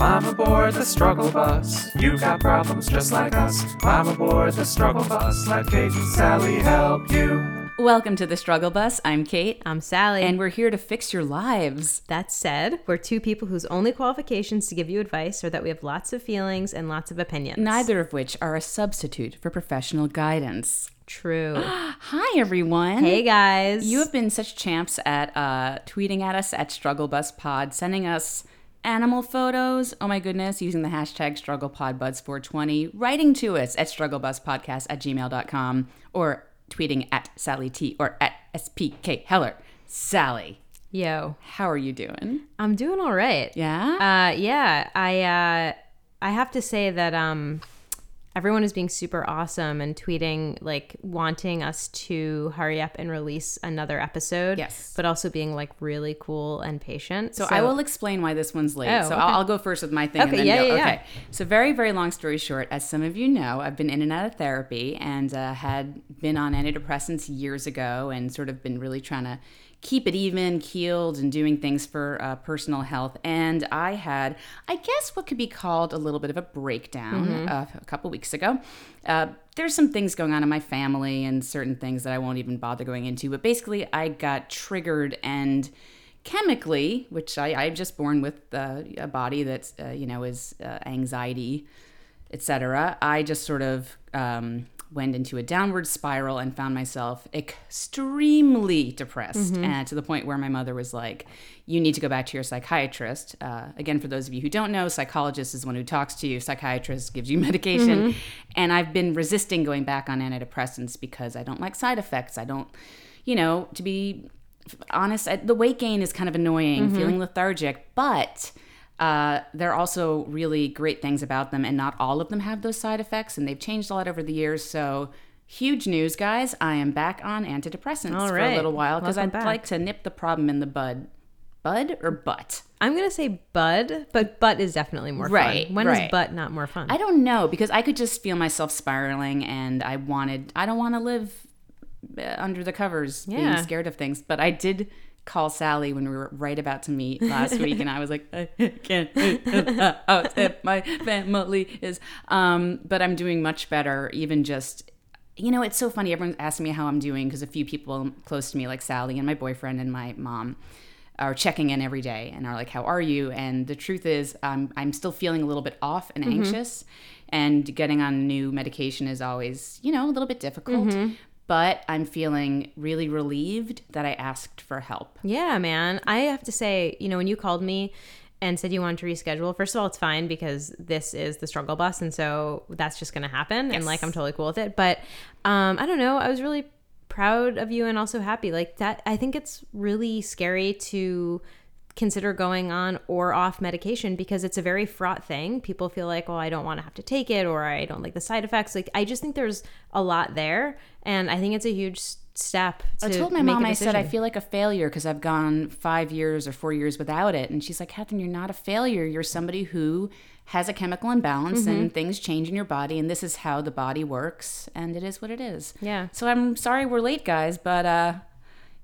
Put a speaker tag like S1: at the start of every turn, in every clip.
S1: Climb aboard the struggle bus. You got problems just like us. Climb aboard the struggle bus. Let Kate and Sally help you.
S2: Welcome to the Struggle Bus. I'm Kate,
S3: I'm Sally.
S2: and we're here to fix your lives.
S3: that said, we're two people whose only qualifications to give you advice are that we have lots of feelings and lots of opinions.
S2: Neither of which are a substitute for professional guidance.
S3: True.
S2: Hi, everyone.
S3: hey guys.
S2: You have been such champs at uh, tweeting at us at Struggle Bus Pod, sending us animal photos. Oh my goodness, using the hashtag StrugglePodBuds420, writing to us at StruggleBusPodcast at gmail.com, or tweeting at Sally T or at SPK Heller. Sally,
S3: Yo,
S2: how are you doing?
S3: I'm doing all right.
S2: Yeah?
S3: Uh, yeah. I uh, I have to say that um, everyone is being super awesome and tweeting like wanting us to hurry up and release another episode.
S2: Yes.
S3: But also being like really cool and patient.
S2: So, I will explain why this one's late.
S3: Oh,
S2: so
S3: okay.
S2: I'll, I'll go first with my thing. and
S3: Okay,
S2: then
S3: yeah,
S2: go.
S3: yeah, yeah.
S2: So very, very long story short, as some of you know, I've been in and out of therapy and uh, had been on antidepressants years ago and sort of been really trying to keep it even, keeled, and doing things for uh, personal health. And I had, I guess, what could be called a little bit of a breakdown
S3: Mm-hmm.
S2: uh, a couple weeks ago. Uh, there's some things going on in my family and certain things that I won't even bother going into. But basically, I got triggered and chemically, which I, I'm just born with uh, a body that's, uh, you know, is uh, anxiety, etc. I just sort of um, went into a downward spiral and found myself extremely depressed, mm-hmm. and to the point where my mother was like, "You need to go back to your psychiatrist." Uh, again, for those of you who don't know, psychologist is one who talks to you. Psychiatrist gives you medication, mm-hmm. and I've been resisting going back on antidepressants because I don't like side effects. I don't, you know, to be honest, I, the weight gain is kind of annoying, mm-hmm. feeling lethargic, but uh, there are also really great things about them, and not all of them have those side effects, and they've changed a lot over the years. So, huge news, guys! I am back on antidepressants
S3: All
S2: for a little while because I'd
S3: back.
S2: like to nip the problem in the bud. Bud or butt?
S3: I'm gonna say bud, but butt is definitely more
S2: Right,
S3: fun. When
S2: right.
S3: is butt not more fun?
S2: I don't know because I could just feel myself spiraling, and I wanted. I don't want to live uh, under the covers,
S3: Yeah.
S2: being scared of things. But I did call Sally when we were right about to meet last week, and I was like, I can't out if my family is. Um, but I'm doing much better, even just. You know, it's so funny. Everyone's asking me how I'm doing because a few people close to me, like Sally and my boyfriend and my mom, are checking in every day and are like, "How are you?" And the truth is, um, I'm still feeling a little bit off and anxious, and getting on new medication is always, you know, a little bit difficult. But I'm feeling really relieved that I asked for help.
S3: Yeah, man. I have to say, you know, when you called me and said you wanted to reschedule, first of all, it's fine because this is the struggle bus. And so that's just going to happen. And like, I'm totally cool with it. But um, I don't know. I was really proud of you and also happy. Like, that, I think it's really scary to consider going on or off medication because it's a very fraught thing. People feel like, well, I don't want to have to take it or I don't like the side effects. Like, I just think there's a lot there. And I think it's a huge step to
S2: I told my mom, I said, I feel like a failure because I've gone five years or four years without it. And she's like, Catherine, you're not a failure. You're somebody who has a chemical imbalance
S3: Mm-hmm.
S2: and things change in your body. And this is how the body works. And it is what it is.
S3: Yeah.
S2: So I'm sorry we're late, guys, but, uh,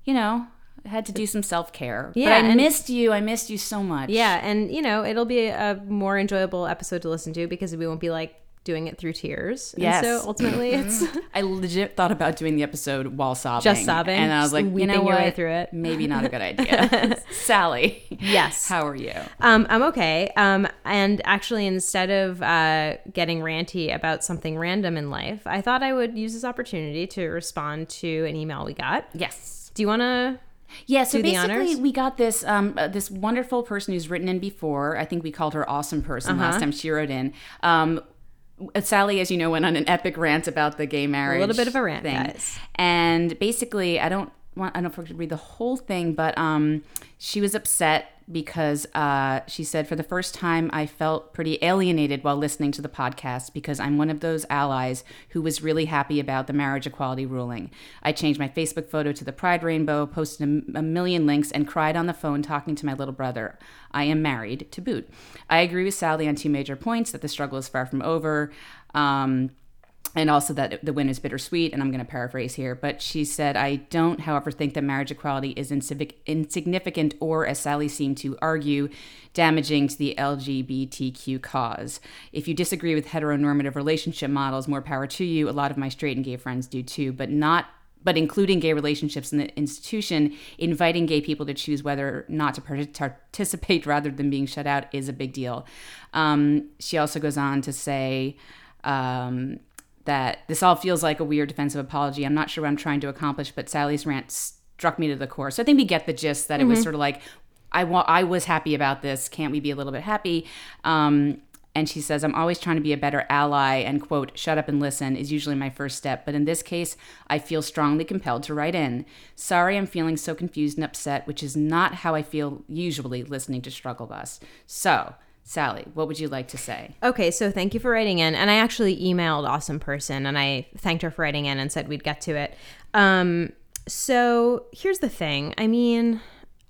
S2: you know, had to do some self care.
S3: Yeah,
S2: But I missed you. I missed you so much.
S3: Yeah, and you know, it'll be a more enjoyable episode to listen to because we won't be like doing it through tears.
S2: Yes.
S3: And so ultimately it's
S2: I legit thought about doing the episode while sobbing.
S3: Just sobbing,
S2: And I was like, you know
S3: your way
S2: what?
S3: through it.
S2: Maybe not a good idea. Sally.
S3: Yes.
S2: How are you?
S3: um I'm okay. Um and actually instead of uh getting ranty about something random in life, I thought I would use this opportunity to respond to an email we got.
S2: Yes.
S3: Do you want to
S2: Yeah, so basically, we got this um, uh, this wonderful person who's written in before. I think we called her awesome person
S3: Uh-huh.
S2: last time she wrote in. Um, Sally, as you know, went on an epic rant about the gay marriage.
S3: A little bit of a rant,
S2: thing.
S3: guys.
S2: And basically, I don't want I don't know if I could read the whole thing, but um, she was upset because uh, she said, for the first time, I felt pretty alienated while listening to the podcast because I'm one of those allies who was really happy about the marriage equality ruling. I changed my Facebook photo to the Pride Rainbow, posted a, million links, and cried on the phone talking to my little brother. I am married to boot. I agree with Sally on two major points that the struggle is far from over. Um, and also that the win is bittersweet. And I'm going to paraphrase here, but she said, I don't, however, think that marriage equality is insignific- insignificant or, as Sally seemed to argue, damaging to the LGBTQ cause. If you disagree with heteronormative relationship models, more power to you. A lot of my straight and gay friends do too, but not but including gay relationships in the institution, inviting gay people to choose whether or not to participate rather than being shut out is a big deal. Um, she also goes on to say um, that this all feels like a weird defensive apology. I'm not sure what I'm trying to accomplish, but Sally's rant struck me to the core. So I think we get the gist that it was sort of like, I want, I was happy about this. Can't we be a little bit happy? Um, and she says, I'm always trying to be a better ally, and quote, shut up and listen is usually my first step. But in this case, I feel strongly compelled to write in. Sorry, I'm feeling so confused and upset, which is not how I feel usually listening to Struggle Bus. So, Sally, what would you like to say?
S3: Okay, so thank you for writing in. And I actually emailed Awesome Person and I thanked her for writing in and said we'd get to it. Um, so here's the thing I mean,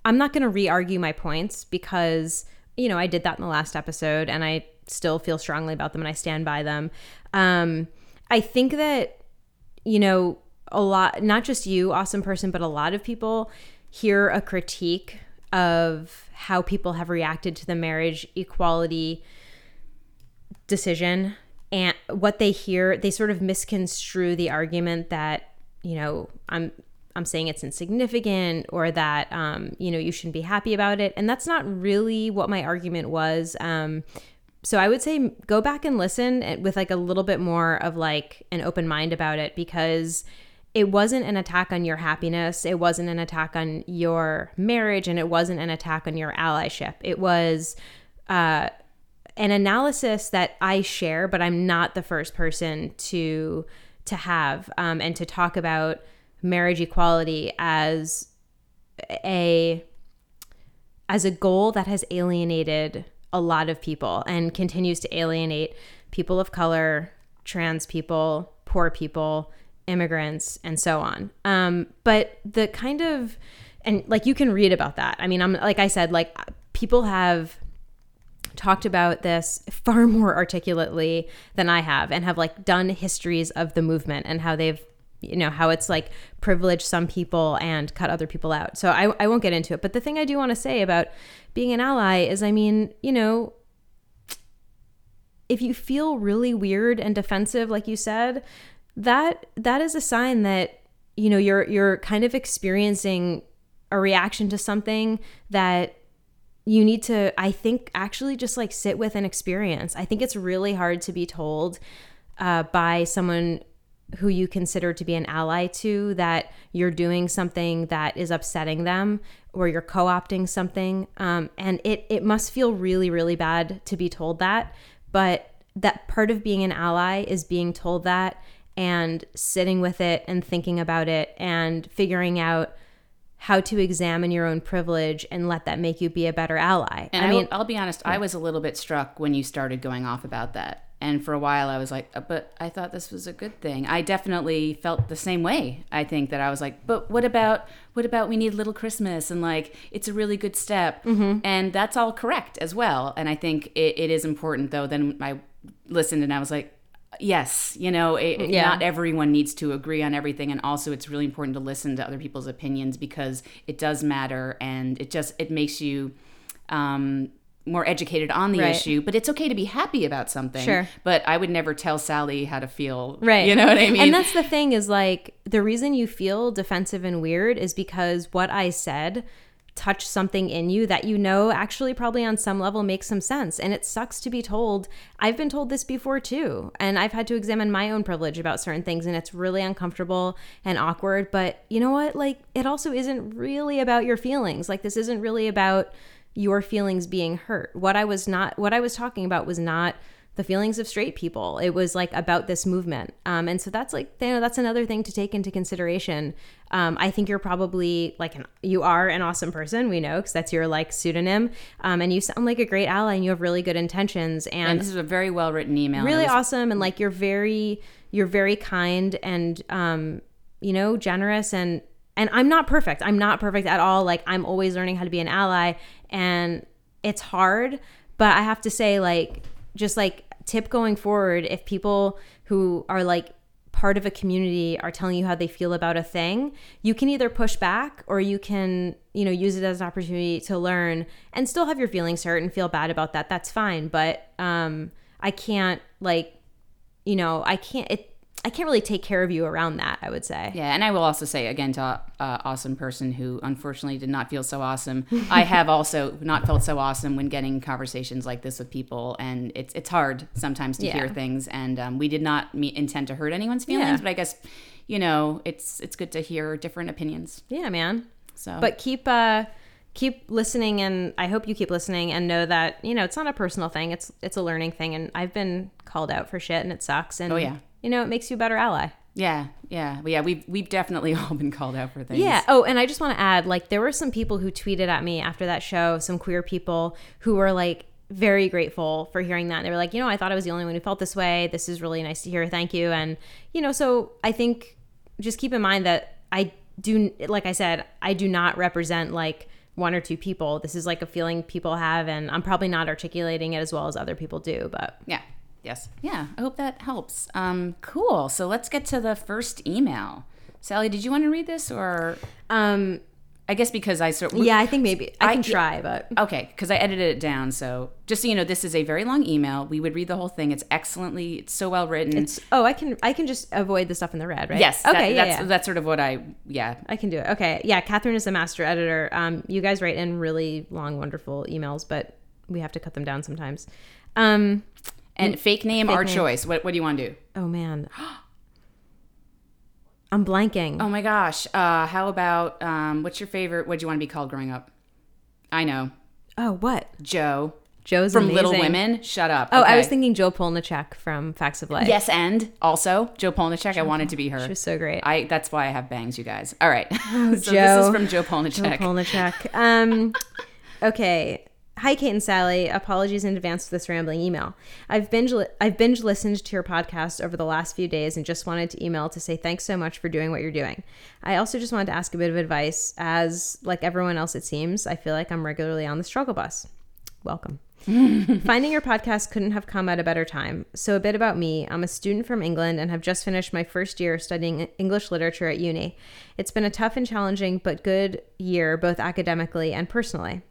S3: I'm not going to re argue my points because, you know, I did that in the last episode and I still feel strongly about them and I stand by them. Um, I think that, you know, a lot, not just you, awesome person, but a lot of people hear a critique of how people have reacted to the marriage equality decision and what they hear they sort of misconstrue the argument that you know i'm i'm saying it's insignificant or that um, you know you shouldn't be happy about it. And that's not really what my argument was. Um, so I would say go back and listen with like a little bit more of like an open mind about it because it wasn't an attack on your happiness, it wasn't an attack on your marriage, and it wasn't an attack on your allyship. It was uh, an analysis that I share, but I'm not the first person to to have um, and to talk about marriage equality as a as a goal that has alienated a lot of people and continues to alienate people of color, trans people, poor people, immigrants, and so on. Um, but the kind of, and like you can read about that. I mean, I'm like I said, like people have talked about this far more articulately than I have and have like done histories of the movement and how they've you know how it's like privilege some people and cut other people out so I, I won't get into it but the thing i do want to say about being an ally is i mean you know if you feel really weird and defensive like you said that that is a sign that you know you're you're kind of experiencing a reaction to something that you need to i think actually just like sit with and experience. I think it's really hard to be told uh, by someone who you consider to be an ally to that you're doing something that is upsetting them or you're co-opting something. Um, and it, it must feel really really bad to be told that but that part of being an ally is being told that and sitting with it and thinking about it and figuring out how to examine your own privilege and let that make you be a better ally.
S2: And I mean, I'll, I'll be honest, yeah. I was a little bit struck when you started going off about that and for a while I was like, uh, but I thought this was a good thing. I definitely felt the same way. I think that I was like, but what about what about we need little Christmas and like it's a really good step, mm-hmm. and that's all correct as well. And I think it, it is important though. Then I listened and I was like, yes, you know, it, yeah. not everyone needs to agree on everything, and also it's really important to listen to other people's opinions because it does matter, and it just it makes you um, more educated on the right. issue, but it's okay to be happy about something.
S3: Sure.
S2: But I would never tell Sally how to feel.
S3: Right.
S2: You know what I mean?
S3: And that's the thing is like the reason you feel defensive and weird is because what I said touched something in you that you know actually probably on some level makes some sense. And it sucks to be told. I've been told this before too. And I've had to examine my own privilege about certain things. And it's really uncomfortable and awkward. But you know what? Like, it also isn't really about your feelings. Like, this isn't really about your feelings being hurt. What I was not what I was talking about was not the feelings of straight people. It was like about this movement. Um, and so that's like, you know, that's another thing to take into consideration. Um, I think you're probably like an, you are an awesome person. We know because that's your like pseudonym. Um, and you sound like a great ally and you have really good intentions. And,
S2: and this is a very well written email.
S3: Really was- awesome. And like, you're very, you're very kind and, um, you know, generous and, and I'm not perfect. I'm not perfect at all. Like I'm always learning how to be an ally and it's hard, but I have to say like just like tip going forward if people who are like part of a community are telling you how they feel about a thing, you can either push back or you can, you know, use it as an opportunity to learn and still have your feelings hurt and feel bad about that. That's fine. But um, I can't, like, you know, I can't, it, I can't really take care of you around that, I would say.
S2: Yeah, and I will also say again to uh, awesome person who unfortunately did not feel so awesome. I have also not felt so awesome when getting conversations like this with people, and it's it's hard sometimes to
S3: Yeah.
S2: hear things. And um, we did not me- intend to hurt anyone's feelings,
S3: Yeah.
S2: but I guess you know it's it's good to hear different opinions.
S3: Yeah, man.
S2: So,
S3: But keep uh keep listening and I hope you keep listening and know that, you know, it's not a personal thing. It's it's a learning thing and I've been called out for shit and it sucks and
S2: Oh, yeah.
S3: You know, it makes you a better ally.
S2: yeah, yeah, well, yeah. We've we've definitely all been called out for things.
S3: Yeah. Oh, and I just want to add, like, there were some people who tweeted at me after that show, some queer people who were like very grateful for hearing that. And they were like, you know, I thought I was the only one who felt this way. This is really nice to hear. Thank you. And, you know, so I think just keep in mind that I do, like I said, I do not represent like one or two people. This is like a feeling people have, and I'm probably not articulating it as well as other people do, but
S2: Yeah. Yes. Yeah. I hope that helps. Um, cool. So let's get to the first email. Sally, did you want to read this, or
S3: um,
S2: I guess because I sort
S3: yeah, I think maybe I
S2: I-
S3: can try, but
S2: Okay, because I edited it down. So just so you know, this is a very long email. We would read the whole thing. It's excellently, it's so well written.
S3: it's, oh, I can, I can just avoid the stuff in the red, right?
S2: yes.
S3: Okay.
S2: that-
S3: yeah,
S2: that's
S3: yeah.
S2: that's sort of what I. Yeah.
S3: I can do it. Okay. Yeah. Catherine is the master editor. Um, you guys write in really long, wonderful emails, but we have to cut them down sometimes. Um,
S2: And fake name, our
S3: name.
S2: choice. What What do you want to do?
S3: oh man. I'm blanking.
S2: Oh my gosh. Uh, how about um, what's your favorite? What do you want to be called growing up? I know,
S3: Oh, what?
S2: Joe
S3: Joe's
S2: from Little. Women. Shut up.
S3: Oh, I was thinking Joe Polniaczek from Facts of Life.
S2: Yes, and also Joe Polniaczek. I wanted to be her.
S3: She was so great.
S2: I. That's why I have bangs, you guys. All right. so this is from Joe
S3: Joe
S2: Polniaczek.
S3: Polniaczek. Um, okay. Hi, Kate and Sally. Apologies in advance for this rambling email. I've binge li- I've binge listened to your podcast over the last few days and just wanted to email to say thanks so much for doing what you're doing. I also just wanted to ask a bit of advice, as like everyone else, it seems I feel like I'm regularly on the struggle bus. Welcome. Finding your podcast couldn't have come at a better time. So, a bit about me I'm a student from England and have just finished my first year studying English literature at uni. It's been a tough and challenging but good year, both academically and personally.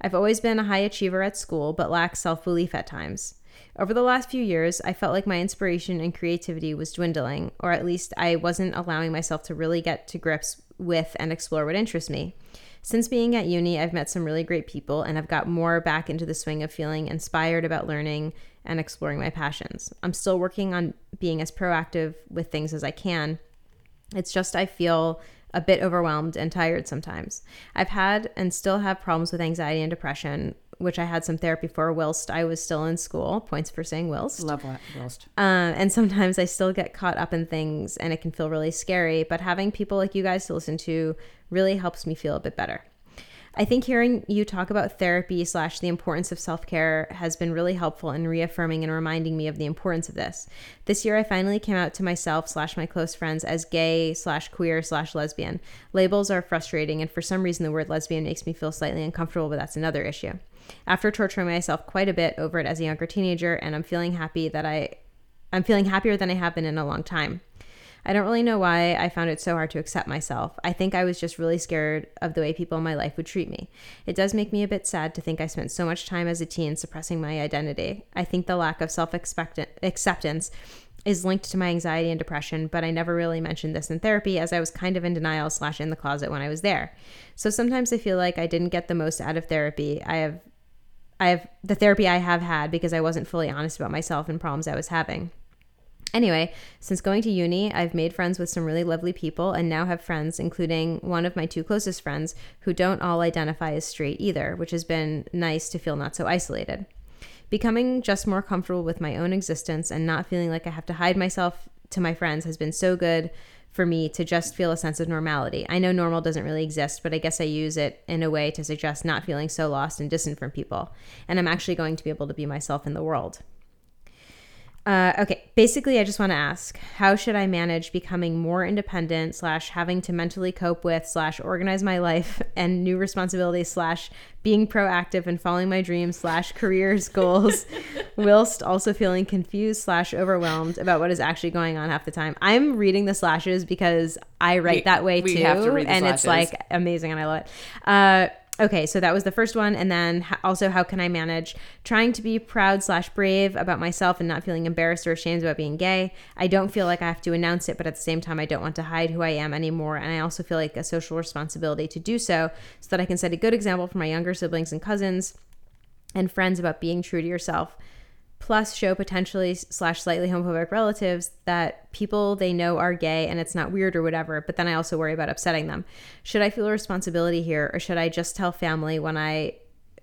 S3: I've always been a high achiever at school, but lacked self belief at times. Over the last few years, I felt like my inspiration and creativity was dwindling, or at least I wasn't allowing myself to really get to grips with and explore what interests me. Since being at uni, I've met some really great people and I've got more back into the swing of feeling inspired about learning and exploring my passions. I'm still working on being as proactive with things as I can. It's just I feel a bit overwhelmed and tired sometimes. I've had and still have problems with anxiety and depression, which I had some therapy for whilst I was still in school. Points for saying whilst.
S2: Love roast.
S3: Um, and sometimes I still get caught up in things and it can feel really scary, but having people like you guys to listen to really helps me feel a bit better. I think hearing you talk about therapy slash the importance of self care has been really helpful in reaffirming and reminding me of the importance of this. This year, I finally came out to myself slash my close friends as gay slash queer slash lesbian. Labels are frustrating, and for some reason, the word lesbian makes me feel slightly uncomfortable, but that's another issue. After torturing myself quite a bit over it as a younger teenager, and I'm feeling happy that I I'm feeling happier than I have been in a long time. I don't really know why I found it so hard to accept myself. I think I was just really scared of the way people in my life would treat me. It does make me a bit sad to think I spent so much time as a teen suppressing my identity. I think the lack of self acceptance is linked to my anxiety and depression, but I never really mentioned this in therapy as I was kind of in denial slash in the closet when I was there. So sometimes I feel like I didn't get the most out of therapy. I have I have the therapy I have had because I wasn't fully honest about myself and problems I was having. Anyway, since going to uni, I've made friends with some really lovely people and now have friends, including one of my two closest friends, who don't all identify as straight either, which has been nice to feel not so isolated. Becoming just more comfortable with my own existence and not feeling like I have to hide myself to my friends has been so good for me to just feel a sense of normality. I know normal doesn't really exist, but I guess I use it in a way to suggest not feeling so lost and distant from people. And I'm actually going to be able to be myself in the world. Uh, okay, basically, I just want to ask how should I manage becoming more independent, slash, having to mentally cope with, slash, organize my life and new responsibilities, slash, being proactive and following my dreams, slash, careers, goals, whilst also feeling confused, slash, overwhelmed about what is actually going on half the time. I'm reading the slashes because I write
S2: We-
S3: that way too.
S2: have to read the
S3: and it's like amazing and I love it. Uh, okay, so that was the first one, and then also how can I manage trying to be proud slash brave about myself and not feeling embarrassed or ashamed about being gay? I don't feel like I have to announce it, but at the same time, I don't want to hide who I am anymore, and I also feel like a social responsibility to do so, so that I can set a good example for my younger siblings and cousins and friends about being true to yourself plus show potentially slash slightly homophobic relatives that people they know are gay and it's not weird or whatever but then i also worry about upsetting them. Should i feel a responsibility here or should i just tell family when i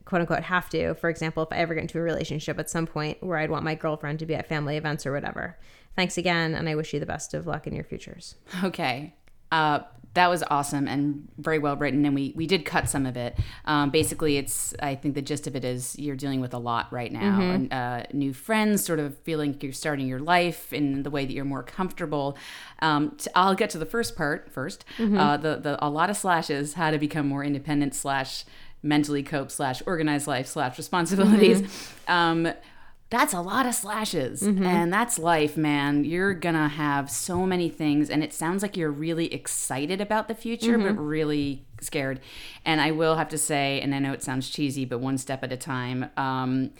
S3: quote unquote have to for example if i ever get into a relationship at some point where i'd want my girlfriend to be at family events or whatever. Thanks again and i wish you the best of luck in your futures.
S2: Okay. Uh, that was awesome and very well written, and we, we did cut some of it. Um, basically, it's I think the gist of it is you're dealing with a lot right now, and uh, new friends, sort of feeling like you're starting your life in the way that you're more comfortable. Um, I'll get to the first part 1st Uh, the the a lot of slashes, how to become more independent slash mentally cope slash organized life slash responsibilities. Um, that's a lot of slashes. And that's life man. You're gonna have so many things and it sounds like you're really excited about the future but really scared. And i will have to say and i know it sounds cheesy but one step at a time um,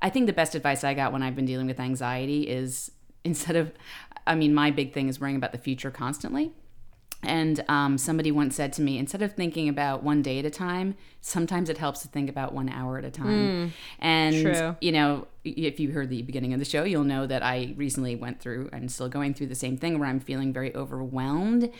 S2: i think the best advice i got when i've been dealing with anxiety is instead of i mean my big thing is worrying about the future constantly and um, somebody once said to me, instead of thinking about one day at a time, sometimes it helps to think about one hour at a time. and,
S3: True.
S2: you know, if you heard the beginning of the show, you'll know that I recently went through and still going through the same thing where I'm feeling very overwhelmed.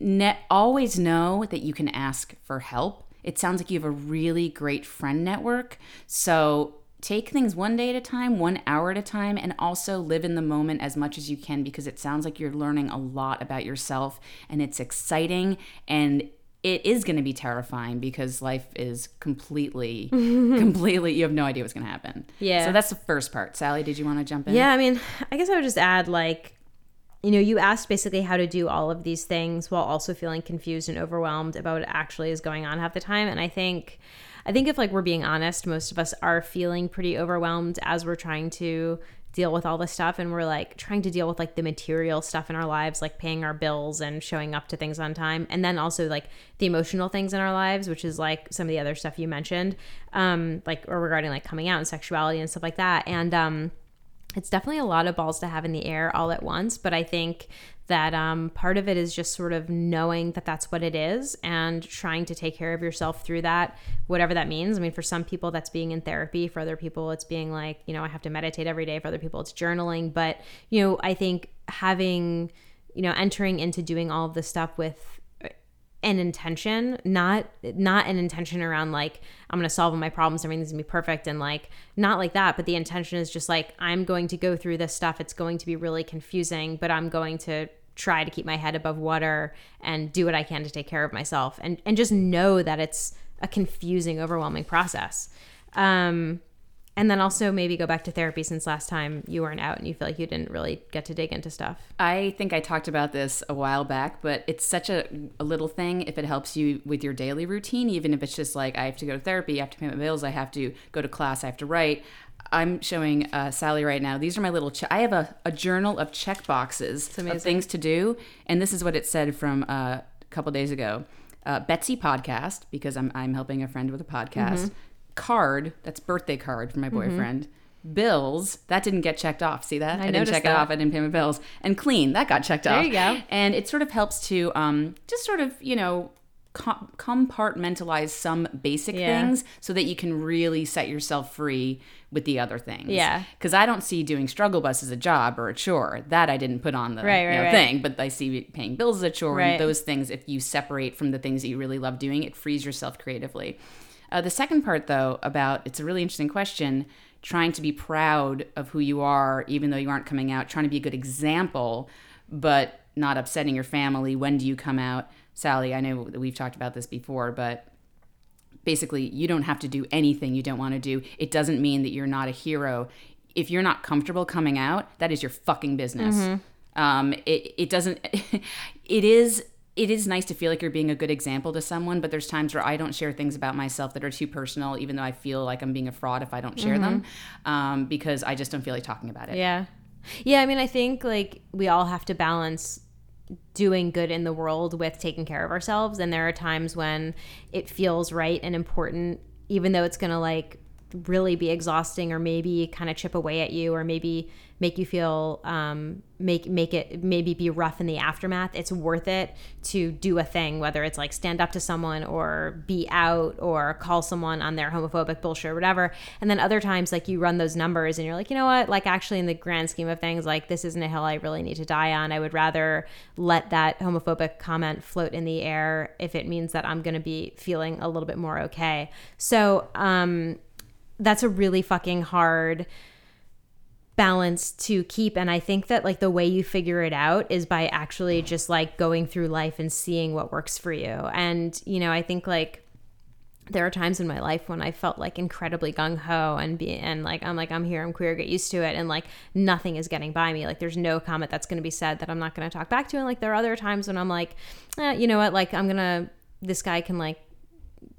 S2: Ne- always know that you can ask for help. It sounds like you have a really great friend network. So take things one day at a time, one hour at a time, and also live in the moment as much as you can because it sounds like you're learning a lot about yourself and it's exciting and it is going to be terrifying because life is completely, completely, you have no idea what's going to happen.
S3: Yeah.
S2: So that's the first part. Sally, did you want to jump in?
S3: Yeah, I mean, I guess I would just add like, you know, you asked basically how to do all of these things while also feeling confused and overwhelmed about what actually is going on half the time. And I think, I think if like we're being honest, most of us are feeling pretty overwhelmed as we're trying to deal with all this stuff and we're like trying to deal with like the material stuff in our lives like paying our bills and showing up to things on time and then also like the emotional things in our lives which is like some of the other stuff you mentioned um like or regarding like coming out and sexuality and stuff like that. And um it's definitely a lot of balls to have in the air all at once but i think that um, part of it is just sort of knowing that that's what it is and trying to take care of yourself through that whatever that means. I mean for some people that's being in therapy. For other people it's being like you know i have to meditate every day. For other people it's journaling. But you know i think having you know entering into doing all of this stuff with an intention not not an intention around like i'm gonna solve all my problems everything's gonna be perfect and like not like that but the intention is just like i'm going to go through this stuff. It's going to be really confusing but i'm going to try to keep my head above water and do what i can to take care of myself and and just know that it's a confusing overwhelming process um and then also maybe go back to therapy since last time you weren't out and you feel like you didn't really get to dig into stuff
S2: I think I talked about this a while back, but it's such a, a little thing if it helps you with your daily routine, even if it's just like I have to go to therapy, I have to pay my bills, I have to go to class, I have to write. I'm showing uh, Sally right now. These are my little. Che- I have a, a journal of check boxes of things to do, and this is what it said from uh, a couple days ago. Uh, Betsy podcast because I'm I'm helping a friend with a podcast.
S3: Mm-hmm.
S2: Card that's birthday card for my boyfriend. Bills that didn't get checked off. See that?
S3: I
S2: didn't check
S3: that.
S2: it off. I didn't pay my bills. And clean that got checked off.
S3: There you go.
S2: And it sort of helps to um, just sort of you know com- compartmentalize some basic
S3: Yeah.
S2: things so that you can really set yourself free with the other things.
S3: Yeah.
S2: Because I don't see doing struggle bus as a job or a chore. That I didn't put on the
S3: Right,
S2: you know,
S3: right.
S2: thing. But I see paying bills as a chore
S3: Right.
S2: and those things. If you separate from the things that you really love doing, it frees yourself creatively. Uh, the second part, though, about it's a really interesting question. Trying to be proud of who you are, even though you aren't coming out. Trying to be a good example, but not upsetting your family. When do you come out, Sally? I know that we've talked about this before, but basically you don't have to do anything you don't want to do it doesn't mean that you're not a hero if you're not comfortable coming out, that is your fucking business.
S3: Mm-hmm.
S2: Um, it it doesn't. it is. It is nice to feel like you're being a good example to someone, but there's times where I don't share things about myself that are too personal, even though I feel like I'm being a fraud if I don't share them, um, because I just don't feel like talking about it.
S3: Mm-hmm. Yeah. Yeah, I mean, I think like we all have to balance doing good in the world with taking care of ourselves. And there are times when it feels right and important, even though it's going to like really be exhausting or maybe kind of chip away at you or maybe make you feel um, make make it maybe be rough in the aftermath it's worth it to do a thing whether it's like stand up to someone or be out or call someone on their homophobic bullshit or whatever. And then other times like you run those numbers and you're like you know what? Like actually in the grand scheme of things like this isn't a hill i really need to die on. I would rather let that homophobic comment float in the air if it means that i'm going to be feeling a little bit more okay. So um that's a really fucking hard balance to keep. And i think that like the way you figure it out is by actually just like going through life and seeing what works for you. And you know i think like there are times in my life when I felt like incredibly gung ho and be and like I'm like I'm here I'm queer get used to it. And like nothing is getting by me. Like there's no comment that's going to be said that I'm not going to talk back to. And like there are other times when I'm like eh, you know what? Like I'm gonna this guy can like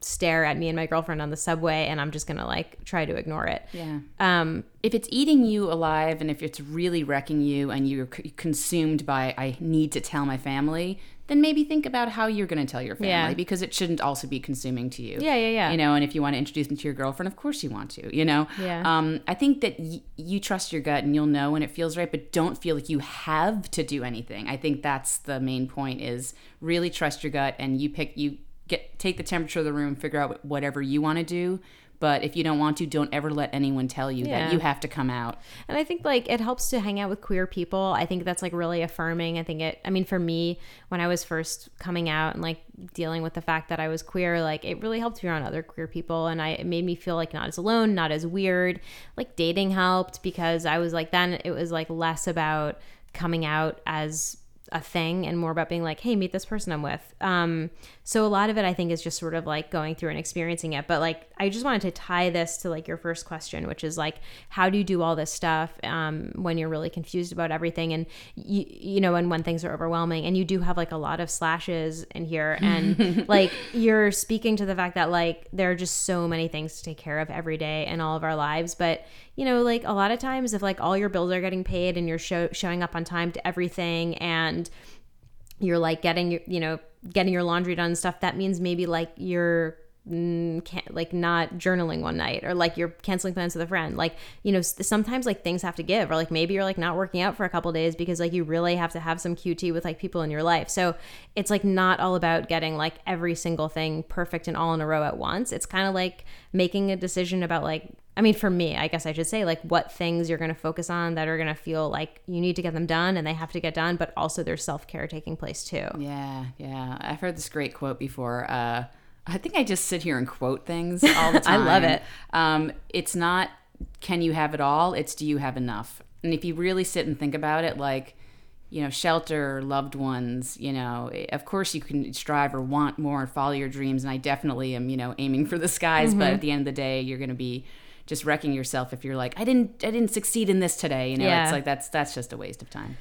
S3: stare at me and my girlfriend on the subway and I'm just gonna like try to ignore it
S2: Yeah.
S3: um
S2: if it's eating you alive and if it's really wrecking you and you're c- consumed by i need to tell my family then maybe think about how you're going to tell your family
S3: Yeah.
S2: because it shouldn't also be consuming to you
S3: Yeah, yeah, yeah.
S2: you know and if you want to introduce them to your girlfriend of course you want to you know
S3: Yeah.
S2: um, i think that y- you trust your gut and you'll know when it feels right but don't feel like you have to do anything i think that's the main point is really trust your gut and you pick you get take the temperature of the room figure out whatever you want to do but if you don't want to don't ever let anyone tell you
S3: Yeah.
S2: that you have to come out
S3: And I think like it helps to hang out with queer people. I think that's like really affirming. I think it, I mean, for me, when I was first coming out and like dealing with the fact that I was queer, like it really helped to be around other queer people. And I, it made me feel like not as alone, not as weird. Like dating helped because I was like, then it was like less about coming out as a thing and more about being like, hey, meet this person I'm with. Um, so a lot of it I think is just sort of like going through and experiencing it. But like I just wanted to tie this to like your first question, which is like, how do you do all this stuff um, when you're really confused about everything and you you know, and when things are overwhelming and you do have like a lot of slashes in here and like you're speaking to the fact that like there are just so many things to take care of every day in all of our lives, but you know, like a lot of times if like all your bills are getting paid and you're show- showing up on time to everything and you're like getting your you know getting your laundry done and stuff that means maybe like you're mm, can't like not journaling one night or like you're canceling plans with a friend. Like you know sometimes like things have to give or like maybe you're like not working out for a couple days because like you really have to have some qt with like people in your life. So it's like not all about getting like every single thing perfect and all in a row at once. It's kind of like making a decision about like I mean, for me, I guess I should say, like, what things you're going to focus on that are going to feel like you need to get them done and they have to get done, but also there's self care taking place too.
S2: Yeah, yeah. I've heard this great quote before. Uh, I think I just sit here and quote things all the time.
S3: I love it.
S2: Um, it's not can you have it all, it's do you have enough? And if you really sit and think about it, like, you know, shelter, loved ones, you know, of course you can strive or want more and follow your dreams. And I definitely am, you know, aiming for the skies. But at the end of the day, you're going to be just wrecking yourself if you're like, I didn't, I didn't succeed in this today. You know,
S3: Yeah.
S2: it's like that's that's just a waste of time.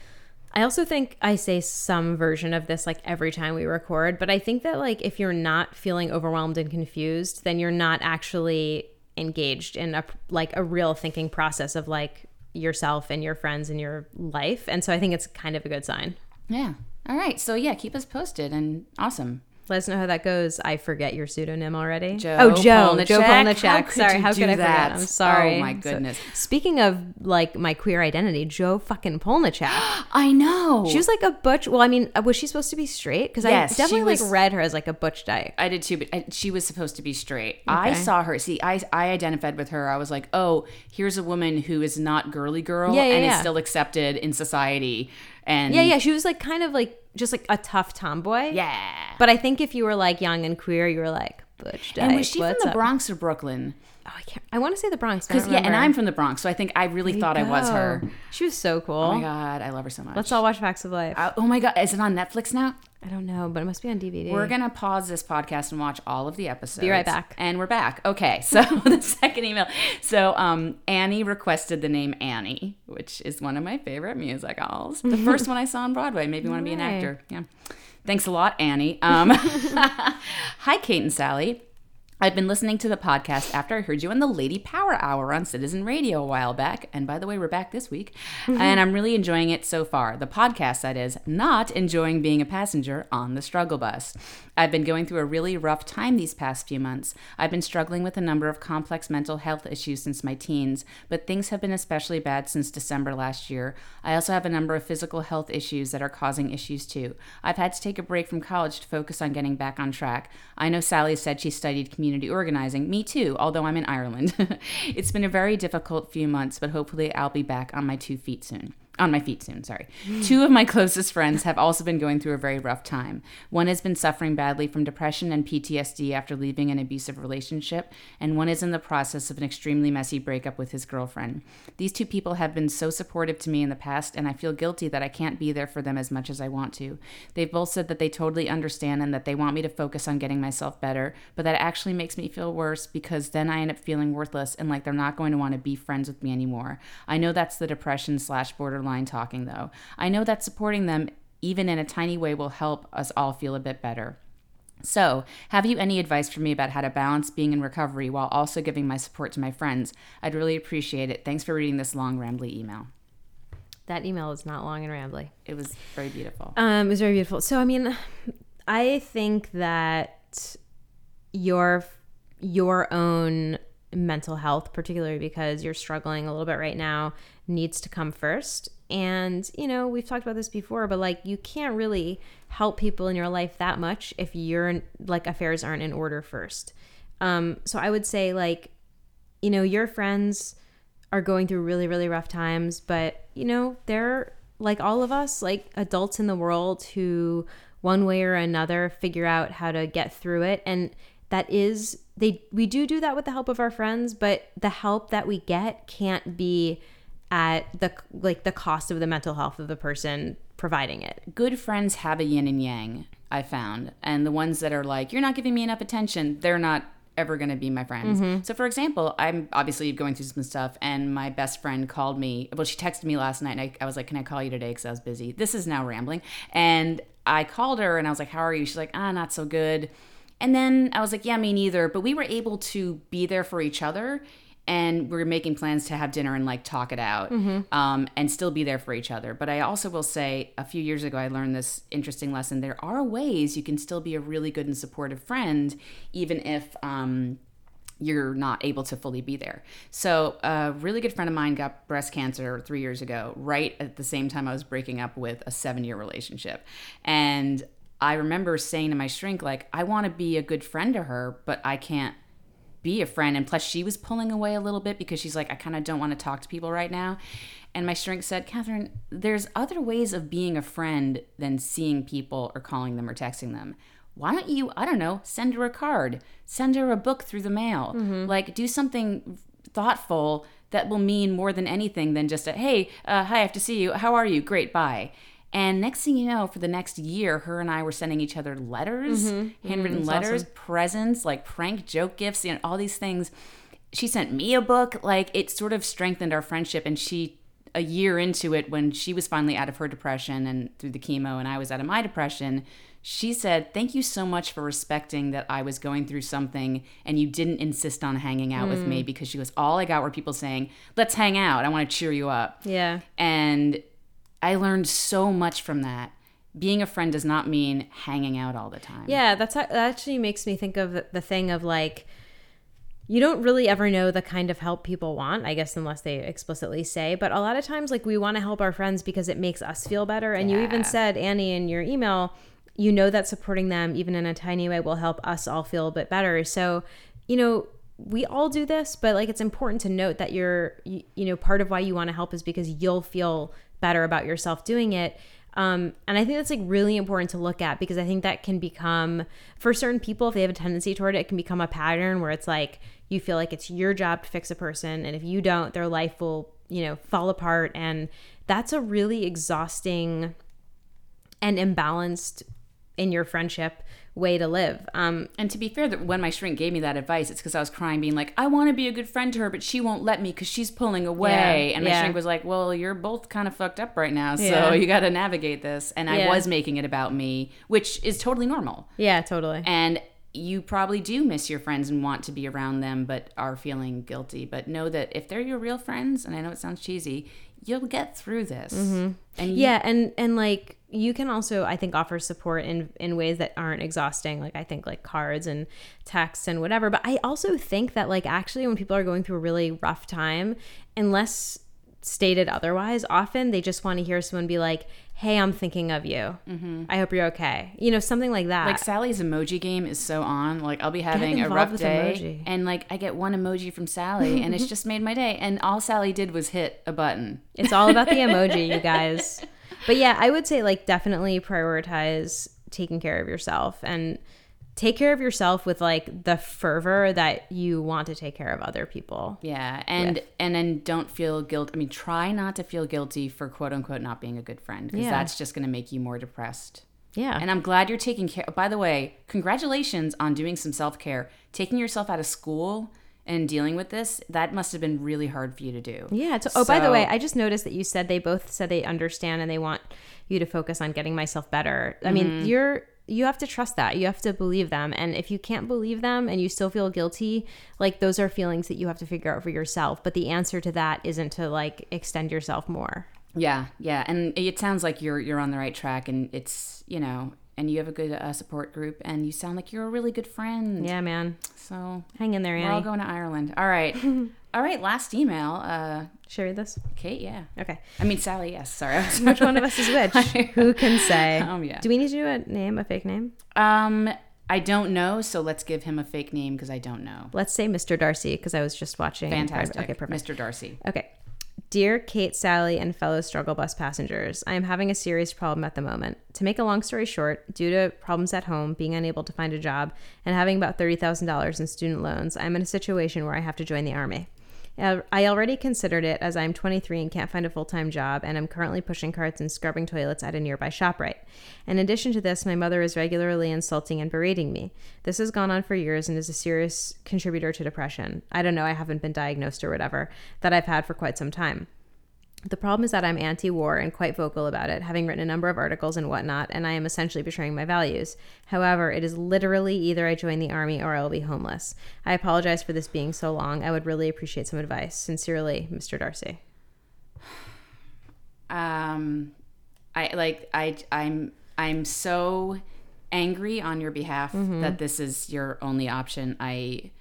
S3: I also think I say some version of this like every time we record, but I think that like if you're not feeling overwhelmed and confused, then you're not actually engaged in a like a real thinking process of like yourself and your friends and your life. And so I think it's kind of a good sign.
S2: Yeah. All right. So yeah, keep us posted and awesome.
S3: Let us know how that goes. I forget your pseudonym already.
S2: Joe
S3: oh, Joe. Joe
S2: Polniaczek? How
S3: Sorry, how could I
S2: that?
S3: forget? I'm sorry.
S2: Oh, my
S3: So-
S2: goodness.
S3: speaking of like my queer identity, Joe fucking Polniaczek.
S2: I know.
S3: She was like a butch. Well, I mean, uh, was she supposed to be straight? Because
S2: Yes,
S3: I definitely
S2: was-
S3: like read her as like a butch dyke.
S2: I did too, but I, she was supposed to be straight. I saw her. See, I I identified with her. I was like, oh, here's a woman who is not girly girl
S3: Yeah, yeah,
S2: and
S3: yeah.
S2: is still accepted in society. And
S3: Yeah, yeah. She was like kind of like just like a tough tomboy.
S2: yeah.
S3: But I think if you were like young and queer, you were like butch dyke.
S2: And was she from the
S3: up?
S2: Bronx or Brooklyn?
S3: Oh, I can't. I want to say the Bronx.
S2: Because yeah, and. I'm from the Bronx, so I think I really
S3: There
S2: thought I was her.
S3: She was so cool.
S2: Oh my god, I love her so much.
S3: Let's all watch Facts of Life.
S2: Uh, oh my god, is it on Netflix now?
S3: I don't know, but it must be on DVD.
S2: We're gonna pause this podcast and watch all of the episodes.
S3: Be right back.
S2: And we're back. Okay, so the second email. So um, Annie requested the name Annie, which is one of my favorite musicals. The first one I saw on Broadway. Maybe you want to be an actor. Yeah. Thanks a lot, Annie. Um, hi, Kate and Sally. I've been listening to the podcast after I heard you on the Lady Power Hour on Citizen Radio a while back. And by the way, we're back this week. Mm-hmm. and I'm really enjoying it so far. The podcast, that is, not enjoying being a passenger on the struggle bus. I've been going through a really rough time these past few months. I've been struggling with a number of complex mental health issues since my teens, but things have been especially bad since December last year. I also have a number of physical health issues that are causing issues too. I've had to take a break from college to focus on getting back on track. I know Sally said she studied community organizing. Me too, although I'm in Ireland. it's been a very difficult few months, but hopefully I'll be back on my two feet soon. On my feet soon, sorry. Two of my closest friends have also been going through a very rough time. One has been suffering badly from depression and PTSD after leaving an abusive relationship, and one is in the process of an extremely messy breakup with his girlfriend. These two people have been so supportive to me in the past, and I feel guilty that I can't be there for them as much as I want to. They've both said that they totally understand and that they want me to focus on getting myself better, but that actually makes me feel worse because then I end up feeling worthless and like they're not going to want to be friends with me anymore. I know that's the depression slash borderline talking though. I know that supporting them, even in a tiny way, will help us all feel a bit better. So, have you any advice for me about how to balance being in recovery while also giving my support to my friends? I'd really appreciate it. Thanks for reading this long, rambly email.
S3: that email is not long and rambly.
S2: It was very beautiful.
S3: Um, it was very beautiful. So I mean, I think that your your own mental health, particularly because you're struggling a little bit right now, needs to come first. And you know, we've talked about this before, but like you can't really help people in your life that much if your like affairs aren't in order first. Um, so I would say like, you know, your friends are going through really really rough times but you know they're like all of us like adults in the world who one way or another figure out how to get through it and that is they we do do that with the help of our friends but the help that we get can't be at the like the cost of the mental health of the person providing it
S2: Good friends have a yin and yang, I found. And the ones that are like, you're not giving me enough attention, they're not ever going to be my friends. So, for example, I'm obviously going through some stuff, and my best friend called me. Well, she texted me last night, and I, I was like, Can I call you today? Because I was busy. This is now rambling. And I called her, and I was like, How are you? She's like, Ah, not so good. And then I was like, Yeah, me neither. But we were able to be there for each other. And we are making plans to have dinner and like talk it out um, and still be there for each other. But I also will say, a few years ago, I learned this interesting lesson. There are ways you can still be a really good and supportive friend, even if um, you're not able to fully be there. So, a really good friend of mine got breast cancer three years ago, right at the same time I was breaking up with a seven year relationship. And I remember saying to my shrink, like, I want to be a good friend to her, but I can't be a friend. And plus, she was pulling away a little bit because she's like, I kind of don't want to talk to people right now. And my shrink said, Catherine, there's other ways of being a friend than seeing people or calling them or texting them. Why don't you, I don't know, send her a card, send her a book through the mail, like do something thoughtful that will mean more than anything than just a, hey, uh, hi, I have to see you. How are you? Great, bye. And next thing you know, for the next year, her and I were sending each other letters, mm-hmm. Mm-hmm. handwritten letters, presents, like prank joke gifts, you know, all these things. She sent me a book. Like it sort of strengthened our friendship. And she, a year into it, when she was finally out of her depression and through the chemo, and I was out of my depression, she said, Thank you so much for respecting that I was going through something and you didn't insist on hanging out with me mm. because she goes, All I got were people saying, Let's hang out. I want to cheer you up.
S3: yeah
S2: And I learned so much from that. Being a friend does not mean hanging out all the time.
S3: Yeah, that's that actually makes me think of the, thing of like you don't really ever know the kind of help people want, I guess, unless they explicitly say. But a lot of times, like, we want to help our friends because it makes us feel better. And you even said, Annie, in your email, you know that supporting them, even in a tiny way, will help us all feel a bit better. So, you know, we all do this, but like, it's important to note that you're, you, you know, part of why you want to help is because you'll feel better about yourself doing it. Um, and I think that's like really important to look at because I think that can become for certain people if they have a tendency toward it, it can become a pattern where it's like you feel like it's your job to fix a person and if you don't their life will you know fall apart and that's a really exhausting and imbalanced in your friendship way to live. Um,
S2: and to be fair, that when my shrink gave me that advice, it's because I was crying, being like, "I want to be a good friend to her, but she won't let me because she's pulling away."
S3: Yeah,
S2: and my
S3: yeah.
S2: shrink was like, "Well, you're both kind of fucked up right now, so
S3: Yeah.
S2: you got to navigate this." And I was making it about me, which is totally normal.
S3: yeah, totally.
S2: And you probably do miss your friends and want to be around them, but are feeling guilty. But know that if they're your real friends, and I know it sounds cheesy, you'll get through this. And you-
S3: yeah, and and like you can also I think offer support in in ways that aren't exhausting. Like I think like cards and texts and whatever. But I also think that like actually when people are going through a really rough time, unless stated otherwise, often they just want to hear someone be like, "Hey, I'm thinking of you. Mm-hmm. I hope you're okay." You know, something like that.
S2: Like Sally's emoji game is so on. Like I'll be having a rough day,
S3: emoji.
S2: and like I get one emoji from Sally, and it's just made my day. And all Sally did was hit a button.
S3: It's all about the emoji, you guys. But yeah, I would say like definitely prioritize taking care of yourself and take care of yourself with like the fervor that you want to take care of other people.
S2: Yeah, and and then don't feel guilt. I mean, try not to feel guilty for quote unquote not being a good friend because
S3: Yeah.
S2: that's just going to make you more depressed.
S3: Yeah.
S2: And I'm glad you're taking care. By the way, congratulations on doing some self care. Taking yourself out of school and dealing with this that must have been really hard for you to do.
S3: yeah. So, oh, by the way, I just noticed that you said they both said they understand and they want you to focus on getting myself better. I mean, mm-hmm. you're you have to trust that. You have to believe them. And if you can't believe them and you still feel guilty, like those are feelings that you have to figure out for yourself. But the answer to that isn't to like extend yourself more.
S2: Yeah, yeah, and it sounds like you're you're on the right track, and it's you know, and you have a good uh, support group, and you sound like you're a really good friend.
S3: Yeah, man.
S2: So
S3: Hang in there, Annie.
S2: we're all going to Ireland. All right, all right. Last email, uh,
S3: Should I read this?
S2: Kate. Yeah,
S3: Okay.
S2: I mean Sally. Yes, sorry.
S3: Which one of us is which? Who can say?
S2: Um, yeah.
S3: Do we need to do a name, a fake name?
S2: Um, I don't know, so let's give him a fake name because I don't know.
S3: Let's say Mr. Darcy because I was just watching.
S2: Fantastic.
S3: Okay, perfect.
S2: Mr. Darcy.
S3: Okay. Dear Kate, Sally, and fellow struggle bus passengers, I am having a serious problem at the moment. To make a long story short, due to problems at home, being unable to find a job, and having about $30,000 in student loans, I'm in a situation where I have to join the Army. I already considered it as I'm 23 and can't find a full time job, and I'm currently pushing carts and scrubbing toilets at a nearby ShopRite. In addition to this, my mother is regularly insulting and berating me. This has gone on for years and is a serious contributor to depression. I don't know, I haven't been diagnosed or whatever, that I've had for quite some time. The problem is that I'm anti war and quite vocal about it, having written a number of articles and whatnot, and I am essentially betraying my values. However, it is literally either I join the army or I will be homeless. I apologize for this being so long. I would really appreciate some advice. Sincerely, Mr. Darcy.
S2: Um, I like I I'm I'm so angry on your behalf that this is your only option. I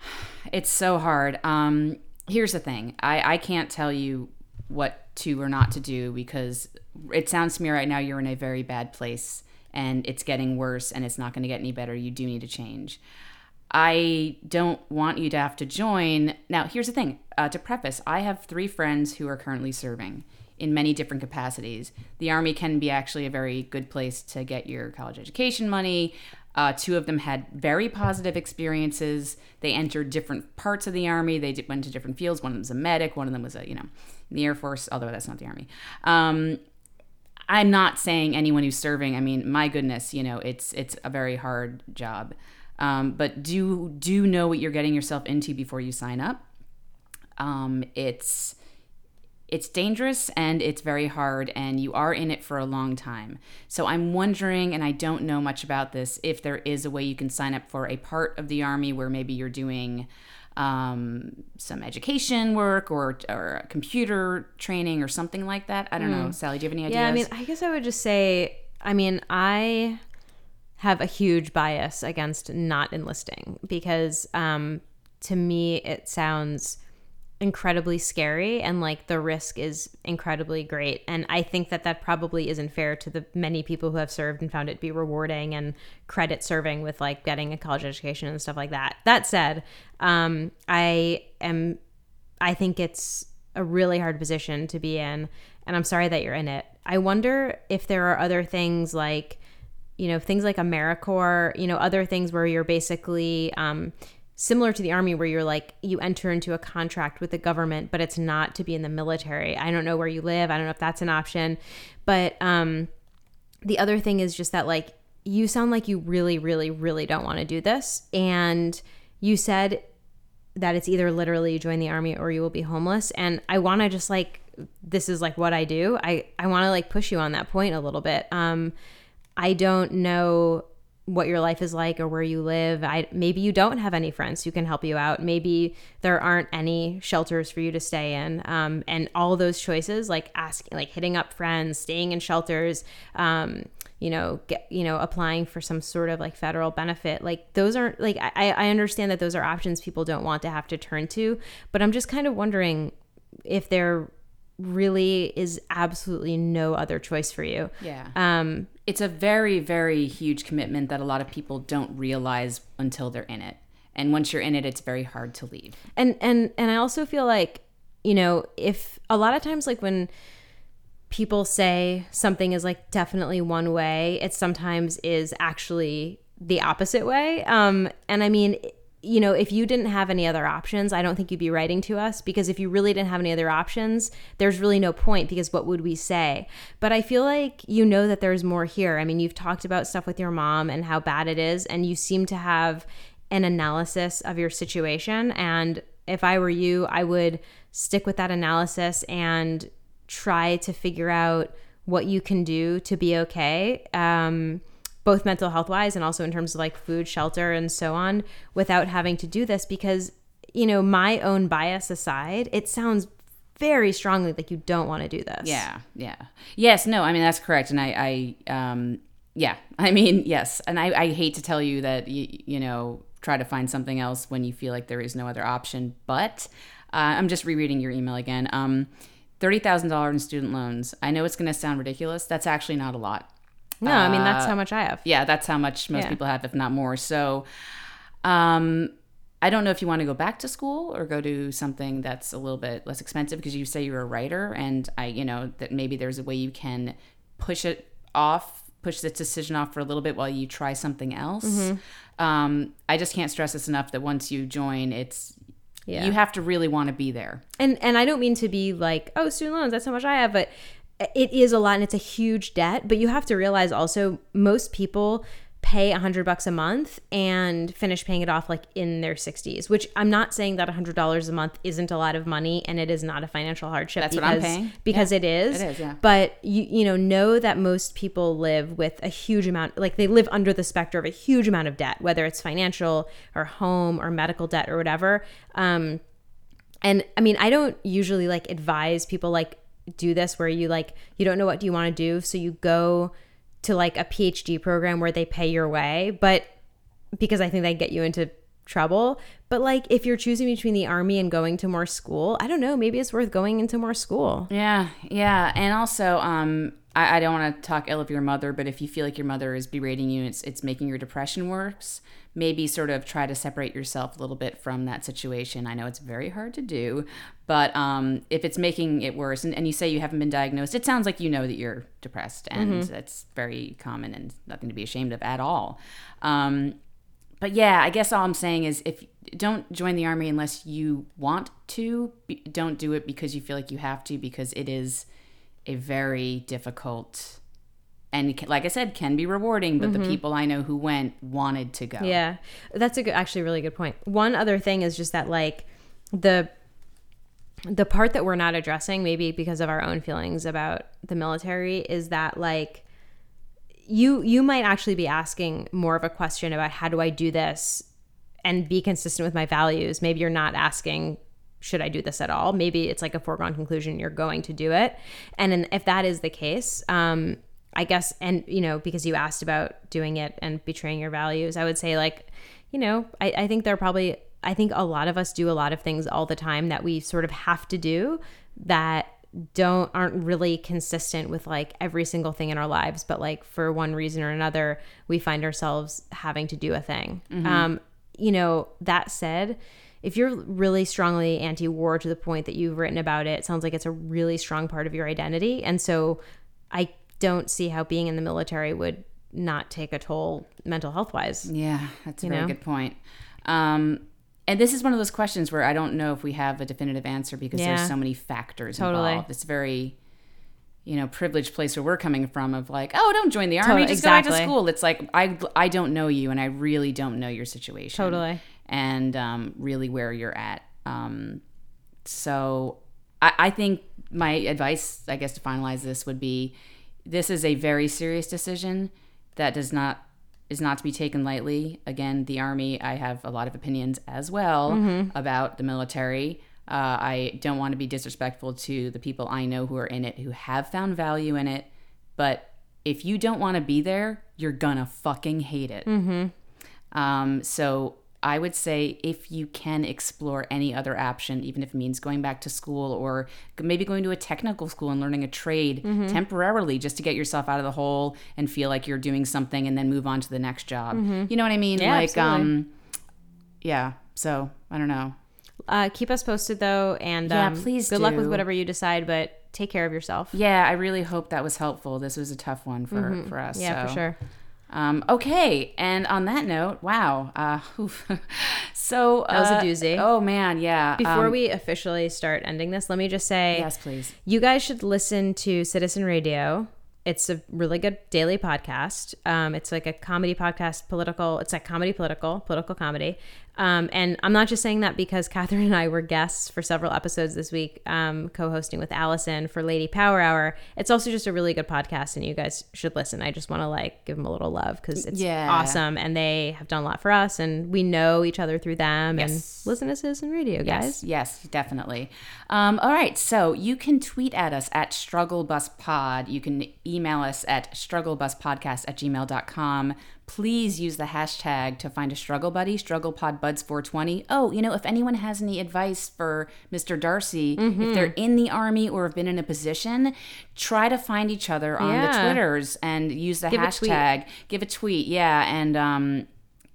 S2: it's so hard. Um, here's the thing. I I can't tell you what to or not to do because it sounds to me right now you're in a very bad place and it's getting worse and it's not going to get any better. You do need to change. I don't want you to have to join. Now, here's the thing uh, to preface, I have three friends who are currently serving in many different capacities. The Army can be actually a very good place to get your college education money. Uh, two of them had very positive experiences. They entered different parts of the Army, they did, went to different fields. One of them was a medic, one of them was a, you know, in the Air Force, although that's not the Army. Um, I'm not saying anyone who's serving. I mean, my goodness, you know, it's it's a very hard job. Um, but do do know what you're getting yourself into before you sign up. Um, it's it's dangerous and it's very hard and you are in it for a long time. So I'm wondering and I don't know much about this if there is a way you can sign up for a part of the army where maybe you're doing um, some education work or or computer training or something like that. I don't know. Sally, do you have any ideas?
S3: Yeah, I mean, I guess I would just say, I mean, I have a huge bias against not enlisting because um, to me it sounds incredibly scary and like the risk is incredibly great and i think that that probably isn't fair to the many people who have served and found it to be rewarding and credit serving with like getting a college education and stuff like that that said um, i am I think it's a really hard position to be in, and I'm sorry that you're in it. I wonder if there are other things like, you know, things like AmeriCorps, you know, other things where you're basically um, similar to the army where you're like you enter into a contract with the government but it's not to be in the military. I don't know where you live. I don't know if that's an option. But um the other thing is just that like you sound like you really really really don't want to do this. And you said that it's either literally you join the army or you will be homeless. And i want to just like this is like what i do. I i want to like push you on that point a little bit. Um i don't know what your life is like or where you live. I maybe you don't have any friends who can help you out. Maybe there aren't any shelters for you to stay in. Um, and all those choices, like asking, like hitting up friends, staying in shelters, um, you know, get, you know, applying for some sort of like federal benefit. Like those aren't like I, I understand that those are options people don't want to have to turn to, but I'm just kind of wondering if there really is absolutely no other choice for you.
S2: Yeah.
S3: Um,
S2: it's a very, very huge commitment that a lot of people don't realize until they're in it. And once you're in it, it's very hard to leave.
S3: and and and I also feel like you know if a lot of times like when people say something is like definitely one way, it sometimes is actually the opposite way. Um, and I mean, you know, if you didn't have any other options, I don't think you'd be writing to us because if you really didn't have any other options, there's really no point because what would we say? But I feel like you know that there's more here. I mean, you've talked about stuff with your mom and how bad it is, and you seem to have an analysis of your situation. And if I were you, I would stick with that analysis and try to figure out what you can do to be okay. Um, both mental health wise and also in terms of like food, shelter, and so on, without having to do this because, you know, my own bias aside, it sounds very strongly like you don't want to do this.
S2: Yeah, yeah. Yes, no, I mean, that's correct. And I, I um, yeah, I mean, yes. And I, I hate to tell you that, you, you know, try to find something else when you feel like there is no other option. But uh, I'm just rereading your email again. Um, $30,000 in student loans. I know it's going to sound ridiculous. That's actually not a lot.
S3: No, I mean, that's how much I have.
S2: Yeah, that's how much most
S3: Yeah.
S2: people have, if not more. So, um, I don't know if you want to go back to school or go to something that's a little bit less expensive because you say you're a writer, and I, you know, that maybe there's a way you can push it off, push this decision off for a little bit while you try something else.
S3: Mm-hmm.
S2: Um, I just can't stress this enough that once you join, it's
S3: Yeah.
S2: you have to really want to be there.
S3: and and I don't mean to be like, oh, student loans, that's how much I have, but it is a lot and it's a huge debt. But you have to realize also most people pay a hundred bucks a month and finish paying it off like in their 60s which i'm not saying that a hundred dollars a month isn't a lot of money and it is not a financial hardship
S2: That's what
S3: because,
S2: I'm paying.
S3: because it is
S2: It is, yeah.
S3: but you you know know that most people live with a huge amount like they live under the specter of a huge amount of debt whether it's financial or home or medical debt or whatever um and i mean i don't usually like advise people like do this where you like you don't know what do you want to do so you go to like a phd program where they pay your way but because i think they get you into trouble but like if you're choosing between the army and going to more school i don't know maybe it's worth going into more school
S2: Yeah, yeah, and also, um, I, I don't want to talk ill of your mother, but if you feel like your mother is berating you, it's it's making your depression worse. Maybe sort of try to separate yourself a little bit from that situation. I know it's very hard to do, but um, if it's making it worse, and, and you say you haven't been diagnosed, it sounds like you know that you're depressed, and that's very common and nothing to be ashamed of at all. Um, but yeah, I guess all I'm saying is if don't join the army unless you want to. Be, don't do it because you feel like you have to because it is a very difficult and like I said can be rewarding, but the people I know who went wanted to go.
S3: Yeah, that's a good, actually, really good point. One other thing is just that like the the part that we're not addressing, maybe because of our own feelings about the military, is that like you you might actually be asking more of a question about how do I do this and be consistent with my values. Maybe you're not asking should I do this at all? Maybe it's like a foregone conclusion you're going to do it. And in, if that is the case, um, I guess, and you know, because you asked about doing it and betraying your values, I would say like, you know, I, I think there are probably, I think a lot of us do a lot of things all the time that we sort of have to do that don't aren't really consistent with like every single thing in our lives but like for one reason or another we find ourselves having to do a thing. Um you know that said if you're really strongly anti-war to the point that you've written about it, it sounds like it's a really strong part of your identity. And so i don't see how being in the military would not take a toll mental health wise
S2: Yeah, that's a very
S3: know?
S2: good point. Um, and this is one of those questions where I don't know if we have a definitive answer because
S3: Yeah.
S2: there's so many factors
S3: Totally.
S2: involved. It's very, you know, privileged place where we're coming from of like, oh, don't join the army,
S3: Totally,
S2: just go back to school. It's like I I don't know you, and I really don't know your situation
S3: Totally.
S2: and um, really where you're at. Um, so I, I think my advice, I guess, to finalize this would be: this is a very serious decision that does not is not to be taken lightly. Again, the army, I have a lot of opinions as well about the military. Uh, I don't want to be disrespectful to the people I know who are in it who have found value in it, but if you don't want to be there, you're gonna fucking hate it. Um, so I would say if you can explore any other option, even if it means going back to school or maybe going to a technical school and learning a trade
S3: Mm-hmm.
S2: temporarily just to get yourself out of the hole and feel like you're doing something and then move on to the next job. You know what I mean?
S3: Mm-hmm. Yeah,
S2: like
S3: absolutely.
S2: um yeah. So I don't know.
S3: Uh, keep us posted though, and
S2: Yeah,
S3: um,
S2: please
S3: Good luck with whatever you decide, but take care of yourself.
S2: Yeah, I really hope that was helpful. This was a tough one for, for us.
S3: Mm-hmm. Yeah, for sure.
S2: Um, okay, and on that note, wow. Uh, so
S3: That was a
S2: uh,
S3: doozy.
S2: Oh man, yeah.
S3: Before
S2: um,
S3: we officially start ending this, let me just say
S2: yes, please.
S3: you guys should listen to Citizen Radio. It's a really good daily podcast. Um, it's like a comedy podcast, political. It's like comedy, political, political comedy. Um, and I'm not just saying that because Catherine and I were guests for several episodes this week, um, co-hosting with Allison for Lady Power Hour. It's also just a really good podcast, and you guys should listen. I just want to like give them a little love because it's
S2: Yeah.
S3: awesome, and they have done a lot for us, and we know each other through them.
S2: Yes.
S3: And listen to Citizen Radio, guys.
S2: Yes, yes, definitely. Um, all right, so you can tweet at us at Struggle Bus Pod. You can email us at StruggleBusPodcast at gmail.com. Please use the hashtag to find a struggle buddy, StrugglePodBuds420. Oh, you know, if anyone has any advice for Mr. Darcy, if they're
S3: Mm-hmm.
S2: in the army or have been in a position, try to find each other on the Twitters and use the
S3: Give a
S2: hashtag. Give a tweet, yeah, and um,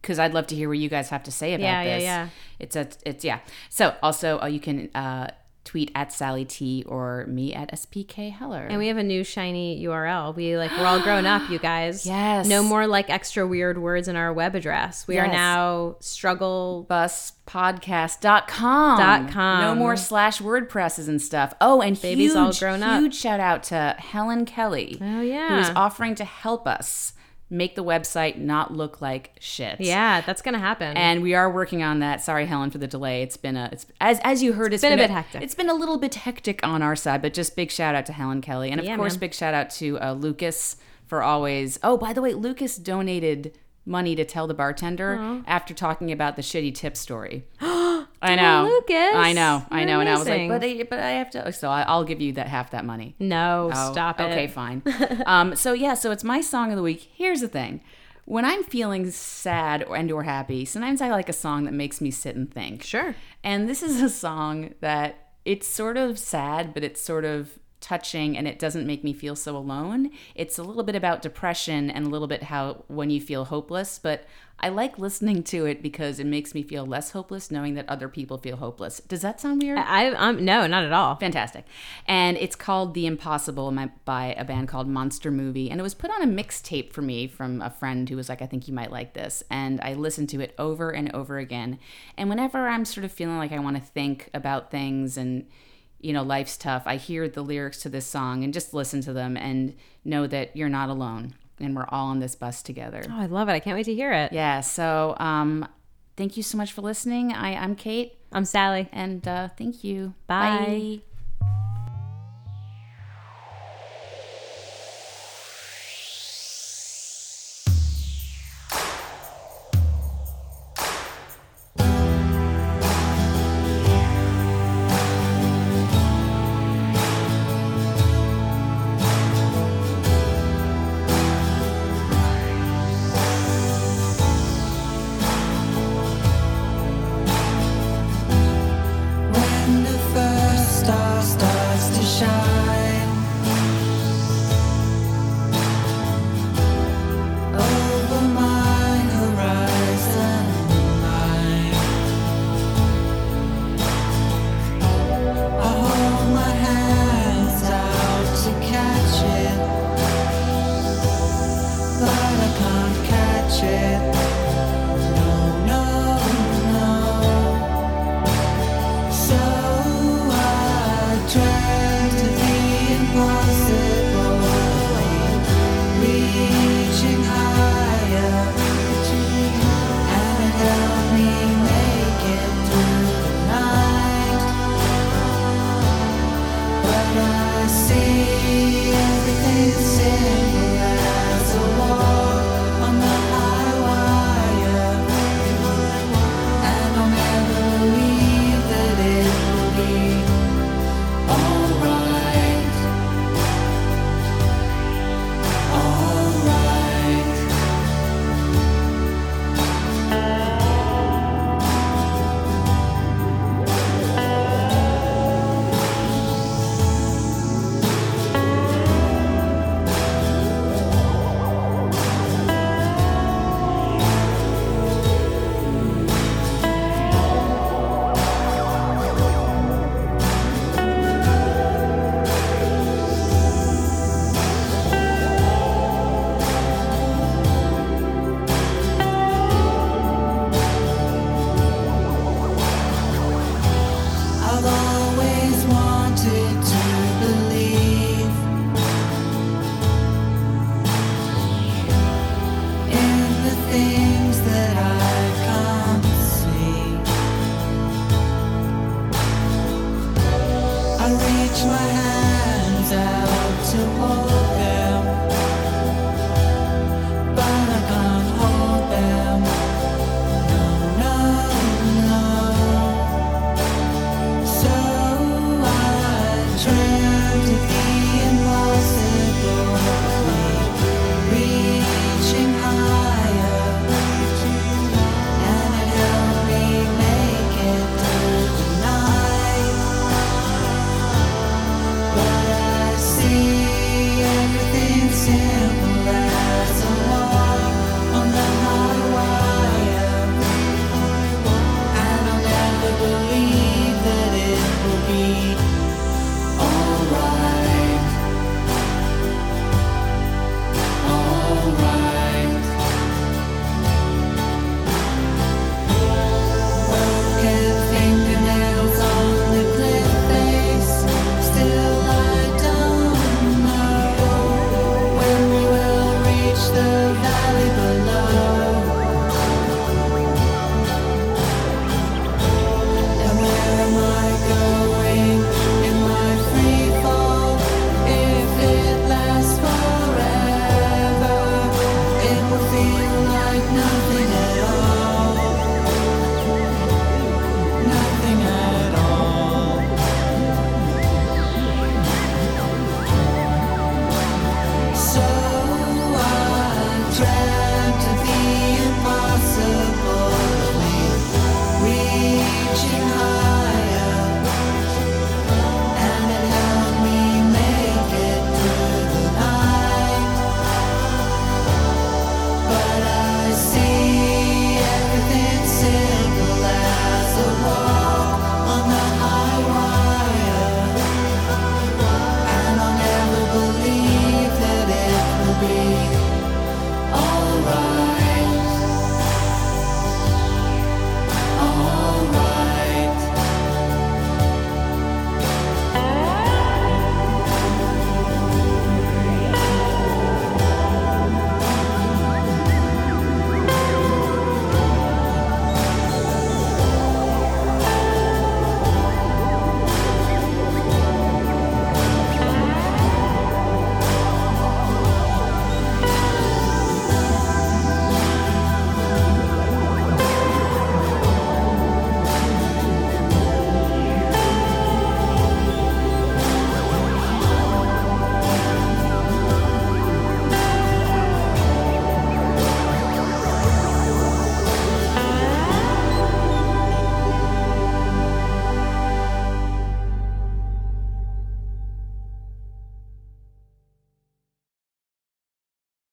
S2: because I'd love to hear what you guys have to say about
S3: Yeah, yeah, yeah.
S2: It's a, it's yeah. So also uh, you can uh, tweet at Sally T or me at SPK Heller.
S3: And we have a new shiny URL. We like we're all grown up, you guys.
S2: Yes.
S3: No more like extra weird words in our web address. We are
S2: Yes.
S3: now struggle
S2: buspodcast.com.
S3: Dot com.
S2: No more slash WordPresses and stuff. Oh, and
S3: Baby's
S2: huge,
S3: all grown up.
S2: huge shout out to Helen Kelly.
S3: Oh, yeah.
S2: Who is offering to help us make the website not look like shit.
S3: Yeah, that's gonna happen.
S2: And we are working on that. Sorry, Helen, for the delay. It's been a, it's as as you heard, it's
S3: been a bit hectic.
S2: It's been a little bit hectic on our side, but just big shout out to Helen Kelly, and of
S3: Yeah,
S2: course,
S3: man.
S2: big shout out to uh, Lucas for always. Oh, by the way, Lucas donated money to tell the bartender after talking about the shitty tip story. I know,
S3: Lucas,
S2: I know, I know, and I was like, but I, but I have to. So I, I'll give you that half that money.
S3: no,
S2: Oh,
S3: stop it.
S2: Okay, fine. um, so yeah, so it's my song of the week. Here's the thing: when I'm feeling sad or, and or happy, sometimes I like a song that makes me sit and think.
S3: Sure.
S2: And this is a song that it's sort of sad, but it's sort of touching and it doesn't make me feel so alone. It's a little bit about depression and a little bit how when you feel hopeless, but I like listening to it because it makes me feel less hopeless knowing that other people feel hopeless. Does that sound weird?
S3: I, I'm no, not at all.
S2: Fantastic. And it's called The Impossible by a band called Monster Movie. And it was put on a mixtape for me from a friend who was like, I think you might like this. And I listened to it over and over again. And whenever I'm sort of feeling like I want to think about things and, you know, life's tough, I hear the lyrics to this song and just listen to them and know that you're not alone. And we're all on this bus together.
S3: Oh, I love it. I can't wait to hear it.
S2: Yeah. So
S3: Um,
S2: thank you so much for listening. I, I'm Kate.
S3: I'm Sally.
S2: And uh, thank you.
S3: Bye.
S2: Bye.